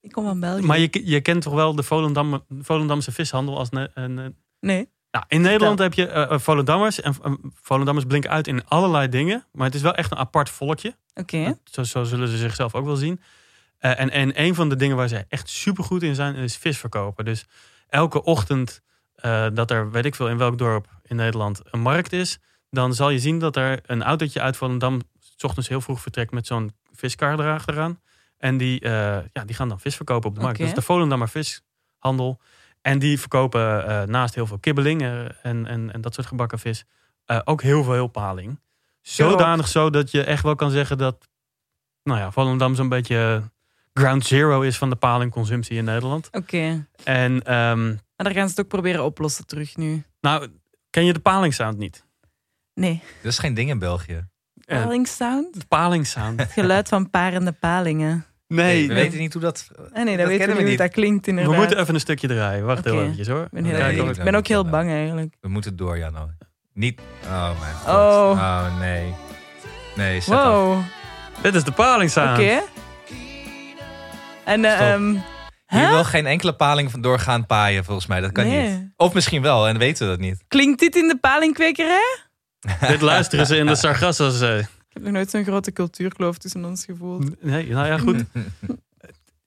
Ik kom van België. Maar je, je kent toch wel de Volendam, Volendamse vishandel als... Een, een- Nee. Nou, in Nederland heb je eh, Volendammers. En eh, Volendammers blinken uit in allerlei dingen. Maar het is wel echt een apart volkje. Oké. Zo, zo zullen ze zichzelf ook wel zien. En, en een van de dingen waar ze echt supergoed in zijn, is vis verkopen. Dus elke ochtend dat er, weet ik veel, in welk dorp in Nederland een markt is... dan zal je zien dat er een autootje uit Volendam... s ochtends heel vroeg vertrekt met zo'n viskar erachteraan. En die, ja, die gaan dan vis verkopen op de markt. Dat is de Volendammer vishandel. En die verkopen eh, naast heel veel kibbeling eh, en, en, en dat soort gebakken vis... eh, ook heel veel paling. Zodanig zo dat je echt wel kan zeggen dat... Nou ja, Volendam zo'n beetje ground zero is van de palingconsumptie in Nederland. Oké. En ehm, En daar gaan ze het ook proberen oplossen terug nu. nou, ken je de palingsound niet? Nee. Dat is geen ding in België. Palingsound? de palingsound. Het geluid van parende palingen. Nee, we weten niet hoe dat... Ah, nee, dat, Dat weten we kennen we niet hoe dat klinkt we inderdaad. moeten even een stukje draaien. Wacht heel Oké. eventjes hoor. Ik ben, heel Nee, erg- ik ik ben ben ook heel bang eigenlijk. We moeten door, Jano. Niet... Oh mijn god. Oh. Oh nee. Nee, zet. Wow. Oké. Dit is de palingsound. En eh, Stop. ehm, Je hè? wil geen enkele paling van doorgaan paaien, volgens mij. Dat kan Nee. niet. Of misschien wel, en weten we dat niet. klinkt dit in de palingkwekerij? Dit luisteren ze in de Sargassozee. Nog nooit zo'n grote cultuurkloof tussen ons gevoeld. Nee, nou ja, goed.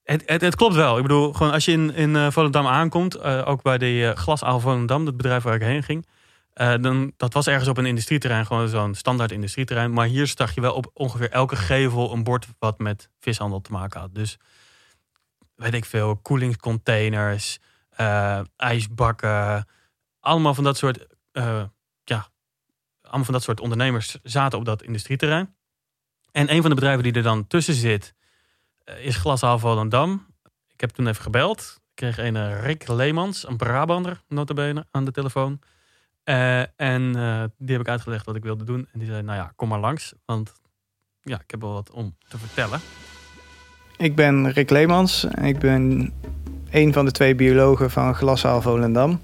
Het, het, het klopt wel. Ik bedoel, gewoon als je in, in eh, Volendam aankomt, eh, ook bij de uh, Glasaal Volendam, het bedrijf waar ik heen ging, eh, dan, dat was ergens op een industrieterrein, gewoon zo'n standaard industrieterrein. Maar hier zag je wel op ongeveer elke gevel een bord wat met vishandel te maken had. Dus weet ik veel, koelingscontainers, eh, ijsbakken, allemaal van dat soort, eh, allemaal van dat soort ondernemers zaten op dat industrieterrein. En een van de bedrijven die er dan tussen zit, eh, is Glashaal Volendam. Ik heb toen even gebeld. Ik kreeg een eh, Rick Leemans, een Brabander, notabene, aan de telefoon. Eh, en die heb ik uitgelegd wat ik wilde doen. En die zei, nou ja, kom maar langs. Want ja, ik heb wel wat om te vertellen. Ik ben Rick Leemans. Ik ben een van de twee biologen van Glashaal Volendam.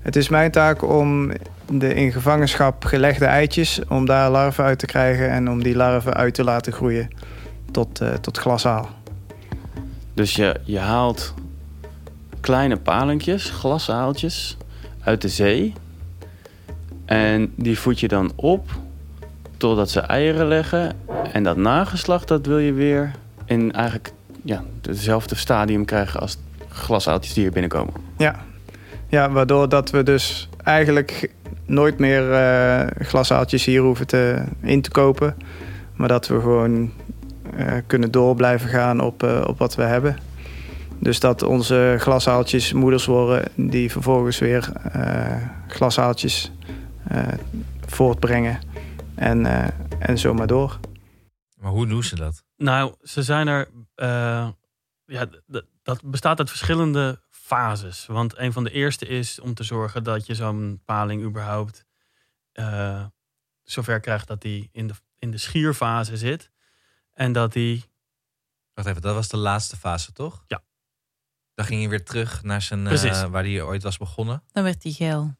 Het is mijn taak om de in gevangenschap gelegde eitjes... om daar larven uit te krijgen en om die larven uit te laten groeien tot, uh, tot glashaal. Dus je, je haalt kleine palinkjes, glashaaltjes uit de zee... en die voed je dan op totdat ze eieren leggen. En dat nageslacht, dat wil je weer in eigenlijk ja, hetzelfde stadium krijgen als glashaaltjes die hier binnenkomen. Ja. ja, waardoor dat we dus eigenlijk nooit meer uh, glashaaltjes hier hoeven te, in te kopen. Maar dat we gewoon uh, kunnen door blijven gaan op, uh, op wat we hebben. Dus dat onze glashaaltjes moeders worden die vervolgens weer glashaaltjes voortbrengen. En, en zo maar door. Maar hoe doen ze dat? Nou, ze zijn er. Uh, ja, dat bestaat uit verschillende fases. Want een van de eerste is om te zorgen dat je zo'n paling überhaupt uh, zover krijgt dat die in de, in de schierfase zit. En dat die. Wacht even, dat was de laatste fase, toch? Ja. Dan ging hij weer terug naar zijn, eh, waar hij ooit was begonnen. Dan werd hij geil.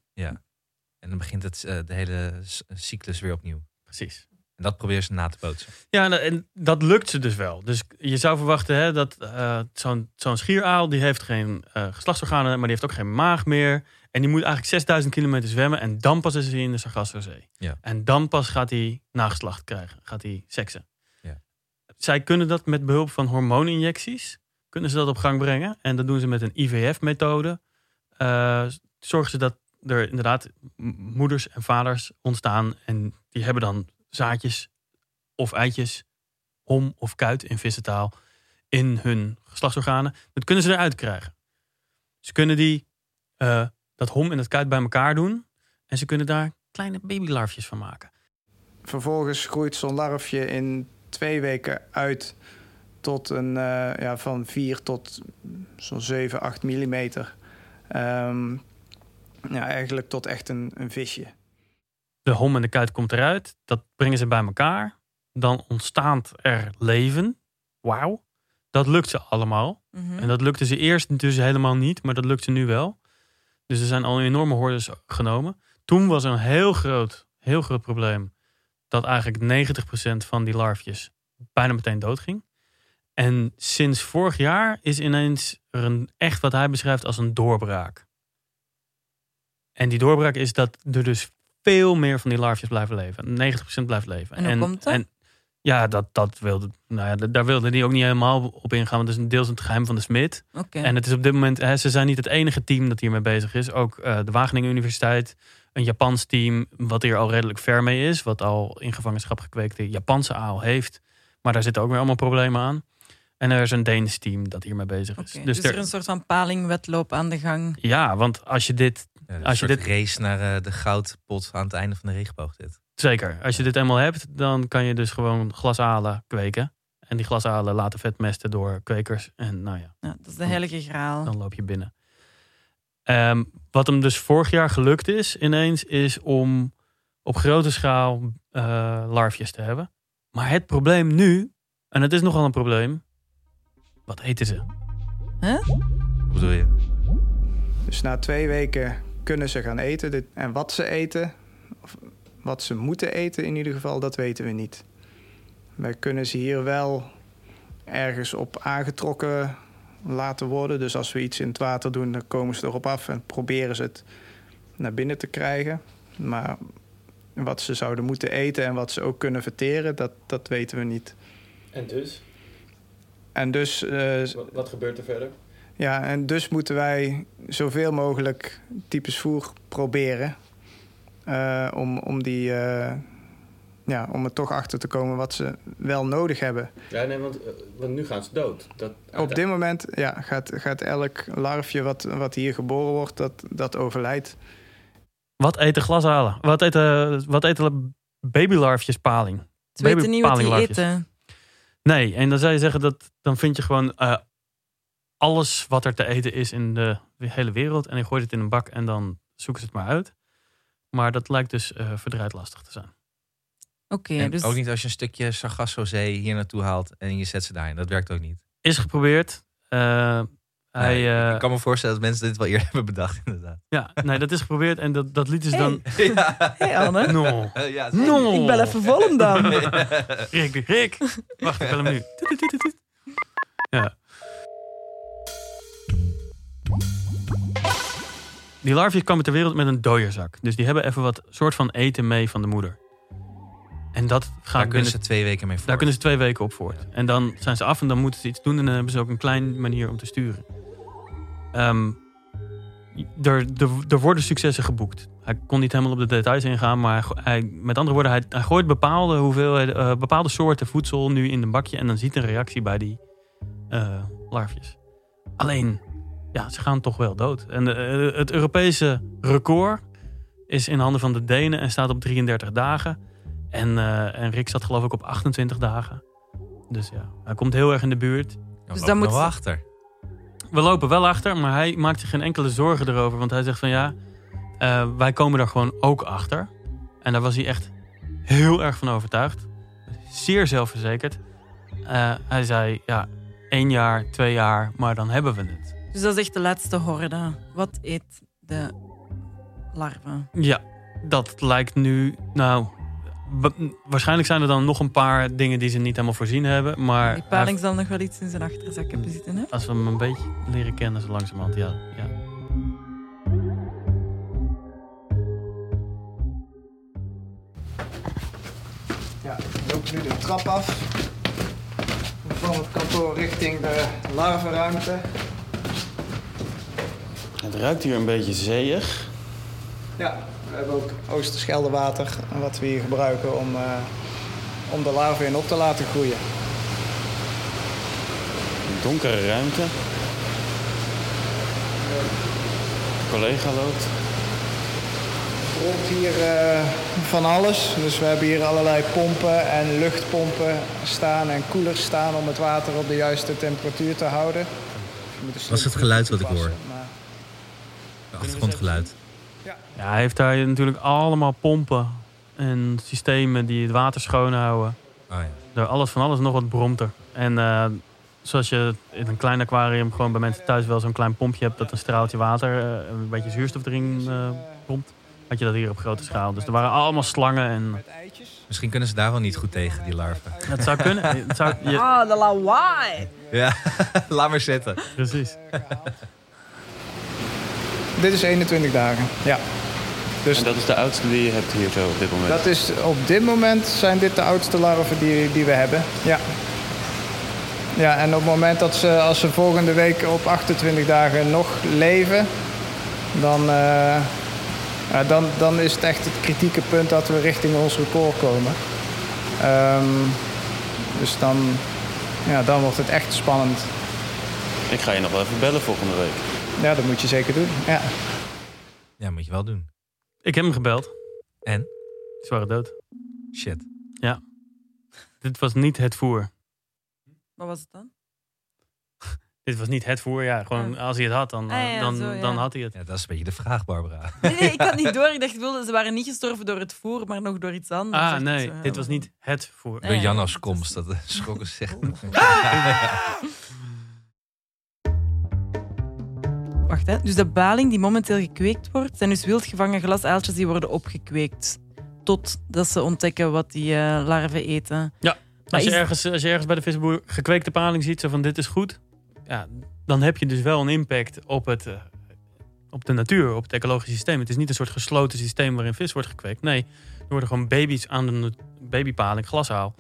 En dan begint het, eh, de hele cyclus weer opnieuw. Precies. En dat proberen ze na te bootsen. Ja, en, dat lukt ze dus wel. Dus je zou verwachten hè, dat eh, zo'n zo'n schieraal... die heeft geen eh, geslachtsorganen, maar die heeft ook geen maag meer. En die moet eigenlijk 6000 kilometer zwemmen... en dan pas is hij in de Sargassozee. Ja. En dan pas gaat hij nageslacht krijgen. Gaat hij seksen. Ja. Zij kunnen dat met behulp van hormooninjecties... kunnen ze dat op gang brengen. En dat doen ze met een IVF-methode. Eh, zorgen ze dat er inderdaad moeders en vaders ontstaan... en die hebben dan zaadjes of eitjes, hom of kuit in vissentaal, in hun geslachtsorganen. Dat kunnen ze eruit krijgen. Ze kunnen die, eh, dat hom en dat kuit bij elkaar doen. En ze kunnen daar kleine babylarfjes van maken. Vervolgens groeit zo'n larfje in twee weken uit tot een eh, ja, van 4 tot zo'n 7, 8 millimeter. Ehm, ja, eigenlijk tot echt een, een visje. De hom en de kuit komt eruit. Dat brengen ze bij elkaar. Dan ontstaat er leven. Wauw. Dat lukt ze allemaal. Mhm. En dat lukte ze eerst dus helemaal niet, maar dat lukt ze nu wel. Dus er zijn al enorme hordes genomen. Toen was er een heel groot, heel groot probleem dat eigenlijk 90% van die larfjes bijna meteen doodging. En sinds vorig jaar is ineens er een echt wat hij beschrijft als een doorbraak. En die doorbraak is dat er dus veel meer van die larfjes blijven leven. 90% blijft leven. En hoe komt dat? ja, dat, dat wilde, nou ja, daar wilde hij ook niet helemaal op ingaan. Want het is een deels het geheim van de smid. Oké. En het is op dit moment, hè, ze zijn niet het enige team dat hiermee bezig is. Ook eh, de Wageningen Universiteit, een Japans team, wat hier al redelijk ver mee is. Wat al in gevangenschap gekweekte Japanse aal heeft. Maar daar zitten ook weer allemaal problemen aan. En er is een Deens team dat hiermee bezig is. Oké, Dus Dus er er- is een soort van palingwedloop aan de gang. ja, want als je dit, Ja, Als je dit- race naar eh, de goudpot aan het einde van de regenboog dit. zeker, als je dit eenmaal hebt, dan kan je dus gewoon glasalen kweken. En die glasalen laten vetmesten door kwekers. En nou ja, Ja, dat is de heilige graal. dan loop je binnen. Ehm, wat hem dus vorig jaar gelukt is, ineens, is om op grote schaal eh, larfjes te hebben. Maar het probleem nu, en het is nogal een probleem, wat eten ze? Hoe bedoel je? Dus na twee weken kunnen ze gaan eten. Dit- En wat ze eten, of wat ze moeten eten in ieder geval, dat weten we niet. Wij kunnen ze hier wel ergens op aangetrokken laten worden. Dus als we iets in het water doen, dan komen ze erop af en proberen ze het naar binnen te krijgen. Maar wat ze zouden moeten eten en wat ze ook kunnen verteren, dat, dat weten we niet. En dus? En dus eh, Wat gebeurt er verder? Ja, en dus moeten wij zoveel mogelijk types voer proberen. eh, om, om, die, eh, ja, om er toch achter te komen wat ze wel nodig hebben. Ja, nee, want, eh, want nu gaan ze dood. Dat, Op dit moment ja, gaat, gaat elk larfje wat, wat hier geboren wordt, dat, dat overlijdt. Wat eten glashalen? Wat eten, wat eten babylarfjes paling? Ze weten niet wat die eten. Nee, en dan zou je zeggen dat dan vind je gewoon eh, alles wat er te eten is in de hele wereld. En je gooit het in een bak en dan zoeken ze het maar uit. Maar dat lijkt dus eh verdraaid lastig te zijn. Oké, dus ook niet als je een stukje Sargassozee hier naartoe haalt en je zet ze daarin. Dat werkt ook niet. Is geprobeerd. Eh, hij, Nee, eh, ik kan me voorstellen dat mensen dit wel eerder hebben bedacht, inderdaad. ja, nee, dat is geprobeerd en dat, dat lieten ze dan. ja. Hey Anne, No. Eh, ja, No. ik bel even Volendam. dan. Rick, Rick. Wacht, ik bel hem nu. Ja. Die larfjes komen ter wereld met een dooierzak. Dus die hebben even wat soort van eten mee van de moeder. En dat Daar gaat kunnen binnen, ze twee weken mee voor. daar kunnen ze twee weken op voort. En dan zijn ze af en dan moeten ze iets doen. En dan hebben ze ook een klein manier om te sturen. Ehm, er, er, er worden successen geboekt. Hij kon niet helemaal op de details ingaan. Maar hij, go- hij, met andere woorden, hij, hij gooit bepaalde, hoeveelheden, eh, bepaalde soorten voedsel nu in een bakje. En dan ziet een reactie bij die eh, larfjes. Alleen, ja, ze gaan toch wel dood. En eh, het Europese record is in handen van de Denen en staat op 33 dagen. En, eh, en Rick zat geloof ik op 28 dagen. Dus ja, hij komt heel erg in de buurt. Dus dan we moet- wel achter. We lopen wel achter, maar hij maakt zich geen enkele zorgen erover. Want hij zegt van ja, eh, wij komen daar gewoon ook achter. En daar was hij echt heel erg van overtuigd. Zeer zelfverzekerd. Eh, hij zei ja, één jaar, twee jaar, maar dan hebben we het. Dus dat is echt de laatste horde. Wat eet de larve? Ja, dat lijkt nu. Nou, wa- waarschijnlijk zijn er dan nog een paar dingen die ze niet helemaal voorzien hebben. Maar Die paling zal nog wel iets in zijn achterzak hebben zitten. Hè? als we hem een beetje leren kennen, zo langzamerhand, ja. ja. Ja, we lopen nu de trap af. Van het kantoor richting de larvenruimte. Het ruikt hier een beetje zeeig. Ja, we hebben ook Oosterscheldewater wat we hier gebruiken om, eh, om de larven in op te laten groeien. Een donkere ruimte. De collega loopt. Rond hier eh, van alles. Dus we hebben hier allerlei pompen en luchtpompen staan en koelers staan om het water op de juiste temperatuur te houden. Een Dat is het geluid wat ik hoor. Achtergrondgeluid. Ja, hij heeft daar natuurlijk allemaal pompen en systemen die het water schoonhouden. Oh ja. Door alles van alles nog wat bromt er. En eh, zoals je in een klein aquarium gewoon bij mensen thuis wel zo'n klein pompje hebt dat een straaltje water, eh, een beetje zuurstof erin eh pompt, had je dat hier op grote schaal. Dus er waren allemaal slangen en Met eitjes. Misschien kunnen ze daar wel niet goed tegen, die larven. het zou kunnen. Het zou, je, Ah, de lawaai! Ja, laat maar zitten. precies. Dit is 21 dagen. Ja. Dus En dat is de oudste die je hebt hier zo op dit moment. dat is, op dit moment zijn dit de oudste larven die, die we hebben. Ja. Ja, en op het moment dat ze, als ze volgende week op 28 dagen nog leven, dan, eh, ja, dan, dan is het echt het kritieke punt dat we richting ons record komen. Ehm, dus dan, ja, dan wordt het echt spannend. Ik ga je nog wel even bellen volgende week. Ja, dat moet je zeker doen. Ja. Ja, moet je wel doen. Ik heb hem gebeld. En? Ze waren dood. Shit. Dit was niet het voer. Wat was het dan? Dit was niet het voer. Ja, gewoon als hij het had, dan, Ah, ja, dan, zo, ja. dan had hij het. Ja, dat is een beetje de vraag, Barbara. Nee, nee, ik had niet door. Ik dacht, ik wilde, ze waren niet gestorven door het voer, maar nog door iets anders. Ah, nee, ja, dit was niet het voer. Ja, Janna's dat komst, dat schrokken ze zich. Wacht, hè. Dus de baling die momenteel gekweekt wordt, zijn dus wildgevangen glasaaltjes die worden opgekweekt. Totdat ze ontdekken wat die eh, larven eten. Maar Als je, is- ergens, als je ergens bij de visboer gekweekte paling ziet, zo van dit is goed. Ja, dan heb je dus wel een impact op, het, eh, op de natuur, op het ecologische systeem. Het is niet een soort gesloten systeem waarin vis wordt gekweekt. Nee, er worden gewoon baby's aan de babypaling, glashaal,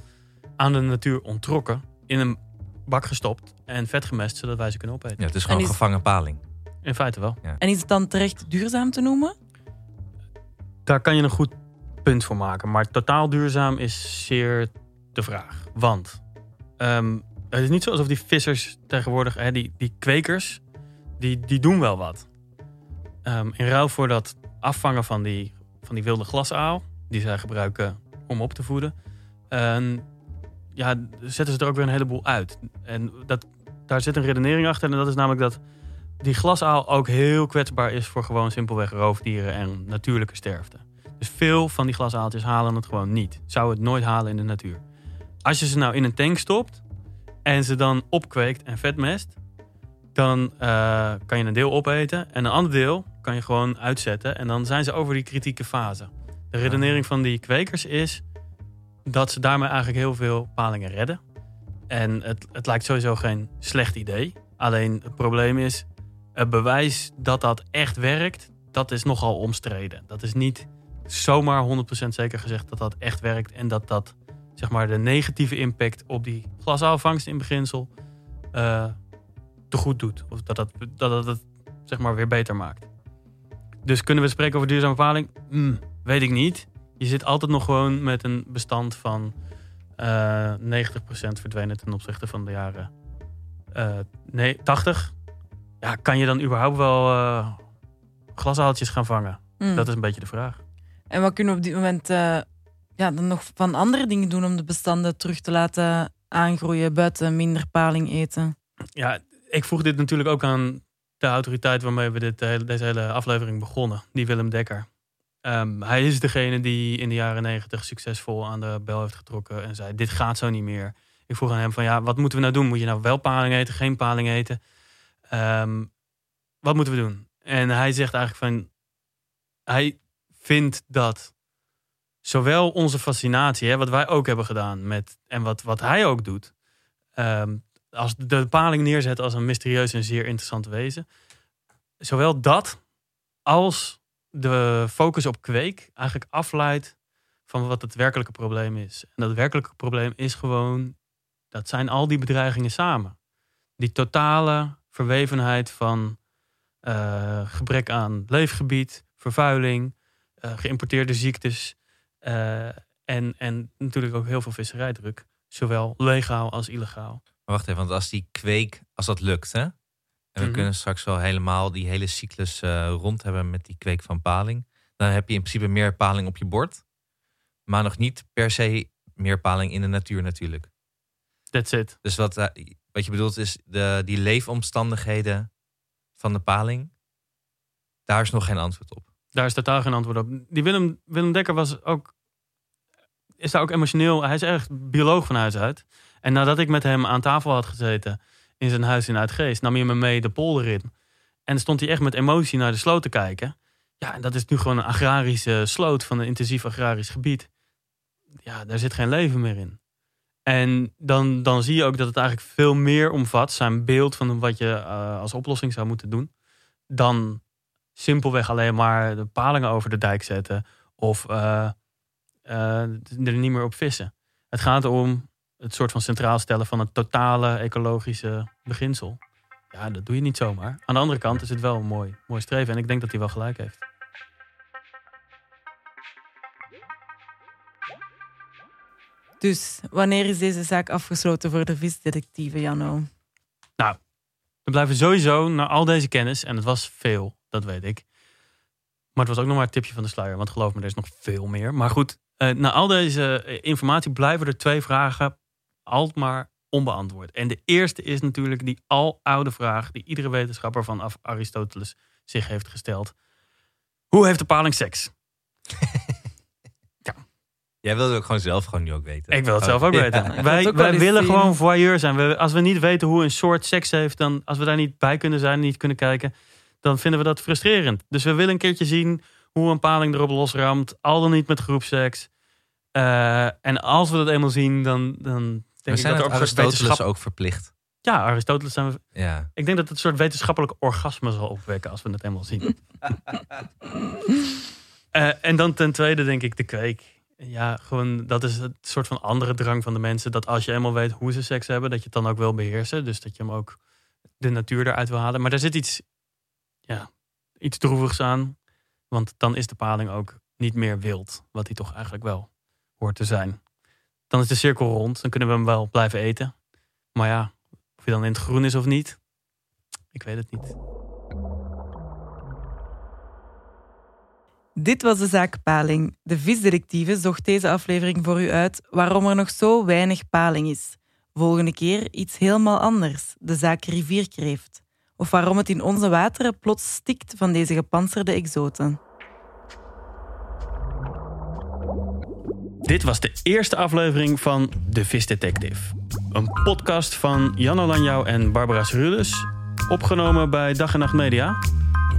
aan de natuur onttrokken. In een bak gestopt en vet gemest, zodat wij ze kunnen opeten. Ja, het is gewoon is- gevangen paling. In feite wel. En is het dan terecht duurzaam te noemen? Daar kan je een goed punt voor maken. Maar totaal duurzaam is zeer de vraag. Want ehm, het is niet zo alsof die vissers tegenwoordig, hè, die, die kwekers, die, die doen wel wat. Ehm, in ruil voor dat afvangen van die, van die wilde glasaal, die zij gebruiken om op te voeden, en ja, zetten ze er ook weer een heleboel uit. En dat, daar zit een redenering achter. En dat is namelijk dat die glasaal ook heel kwetsbaar is voor gewoon simpelweg roofdieren en natuurlijke sterfte. Dus veel van die glasaaltjes halen het gewoon niet. Zou het nooit halen in de natuur. Als je ze nou in een tank stopt en ze dan opkweekt en vetmest, dan eh, kan je een deel opeten en een ander deel kan je gewoon uitzetten en dan zijn ze over die kritieke fase. De redenering van die kwekers is dat ze daarmee eigenlijk heel veel palingen redden. En het, het lijkt sowieso geen slecht idee. Alleen het probleem is, het bewijs dat dat echt werkt, dat is nogal omstreden. Dat is niet zomaar 100% zeker gezegd dat dat echt werkt. En dat dat zeg maar, de negatieve impact op die glasaalvangst in beginsel eh, te goed doet. Of dat dat, dat, dat het zeg maar, weer beter maakt. Dus kunnen we spreken over duurzame paling? Hmm, weet ik niet. Je zit altijd nog gewoon met een bestand van eh 90% verdwenen ten opzichte van de jaren eh, nee, 80. Ja, kan je dan überhaupt wel eh glasaaltjes gaan vangen? Hmm. Dat is een beetje de vraag. En wat kunnen we op dit moment eh, ja, dan nog van andere dingen doen om de bestanden terug te laten aangroeien buiten minder paling eten? Ja, ik vroeg dit natuurlijk ook aan de autoriteit waarmee we dit, hele- deze hele aflevering begonnen, die Willem Dekker. Ehm, hij is degene die in de jaren negentig succesvol aan de bel heeft getrokken en zei: Dit gaat zo niet meer. Ik vroeg aan hem: van ja, wat moeten we nou doen? Moet je nou wel paling eten, geen paling eten? Ehm, wat moeten we doen? En hij zegt eigenlijk van, hij vindt dat zowel onze fascinatie, hè, wat wij ook hebben gedaan met, en wat, wat hij ook doet, ehm, als de bepaling neerzet als een mysterieus en zeer interessant wezen, zowel dat als de focus op kweek eigenlijk afleidt van wat het werkelijke probleem is. En dat werkelijke probleem is gewoon, dat zijn al die bedreigingen samen. Die totale verwevenheid van eh, gebrek aan leefgebied, vervuiling, uh, geïmporteerde ziektes uh, en, en natuurlijk ook heel veel visserijdruk. Zowel legaal als illegaal. Maar wacht even, want als die kweek, als dat lukt, hè? En we Mhm. kunnen straks wel helemaal die hele cyclus eh, rond hebben met die kweek van paling. Dan heb je in principe meer paling op je bord. Maar nog niet per se meer paling in de natuur natuurlijk. That's it. Dus wat, eh, wat je bedoelt is de, die leefomstandigheden van de paling. Daar is nog geen antwoord op. Daar is totaal geen antwoord op. Die Willem, Willem Dekker was ook, is daar ook emotioneel. Hij is echt bioloog van huis uit. En nadat ik met hem aan tafel had gezeten in zijn huis in Uitgeest, nam hij me mee de polder in. En stond hij echt met emotie naar de sloot te kijken. Ja, en dat is nu gewoon een agrarische sloot van een intensief agrarisch gebied. Ja, daar zit geen leven meer in. En dan, dan zie je ook dat het eigenlijk veel meer omvat, zijn beeld van wat je eh, als oplossing zou moeten doen, dan simpelweg alleen maar de palingen over de dijk zetten of eh, eh, er niet meer op vissen. Het gaat om het soort van centraal stellen van een totale ecologische beginsel. Ja, dat doe je niet zomaar. Aan de andere kant is het wel een mooi, mooi streven en ik denk dat hij wel gelijk heeft. Dus wanneer is deze zaak afgesloten voor de visdetectieven, Janno? Nou, we blijven sowieso naar al deze kennis, en het was veel, dat weet ik. Maar het was ook nog maar het tipje van de sluier, want geloof me, er is nog veel meer. Maar goed, eh, na al deze eh, informatie blijven er twee vragen altijd maar onbeantwoord. En de eerste is natuurlijk die aloude vraag die iedere wetenschapper vanaf Aristoteles zich heeft gesteld. Hoe heeft de paling seks? Jij wilde ook gewoon zelf gewoon nu ook weten. Ik wil het zelf ook Ja. weten. Wij, wij willen zien. gewoon voyeur zijn. We, als we niet weten hoe een soort seks heeft, dan als we daar niet bij kunnen zijn, niet kunnen kijken, dan vinden we dat frustrerend. Dus we willen een keertje zien hoe een paling erop losramt, al dan niet met groepseks. Eh, en als we dat eenmaal zien, dan, dan denk We ik dat er Aristoteles wetenschap... ook verplicht. Ja, Aristoteles zijn we... Ja. Ik denk dat het een soort wetenschappelijk orgasme zal opwekken als we het eenmaal zien. Eh, en dan ten tweede denk ik de kweek. Ja, gewoon dat is het soort van andere drang van de mensen. Dat als je eenmaal weet hoe ze seks hebben, dat je het dan ook wil beheersen. Dus dat je hem ook de natuur eruit wil halen. Maar daar zit iets, ja, iets droevigs aan. Want dan is de paling ook niet meer wild. Wat hij toch eigenlijk wel hoort te zijn. Dan is de cirkel rond. Dan kunnen we hem wel blijven eten. Maar ja, of hij dan in het groen is of niet, ik weet het niet. Dit was de zaak Paling. De visdirectieve zocht deze aflevering voor u uit waarom er nog zo weinig paling is. Volgende keer iets helemaal anders, de zaak rivierkreeft. Of waarom het in onze wateren plots stikt van deze gepantserde exoten. Dit was de eerste aflevering van De Vis Detective. Een podcast van Jan Olanjou en Barbara Cerulus. Opgenomen bij Dag en Nacht Media.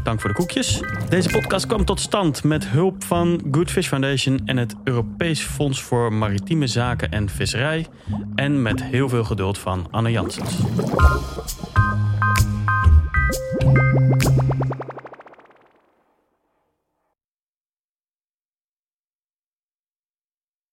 Dank voor de koekjes. Deze podcast kwam tot stand met hulp van Good Fish Foundation en het Europees Fonds voor Maritieme Zaken en Visserij. En met heel veel geduld van Anne Janssens.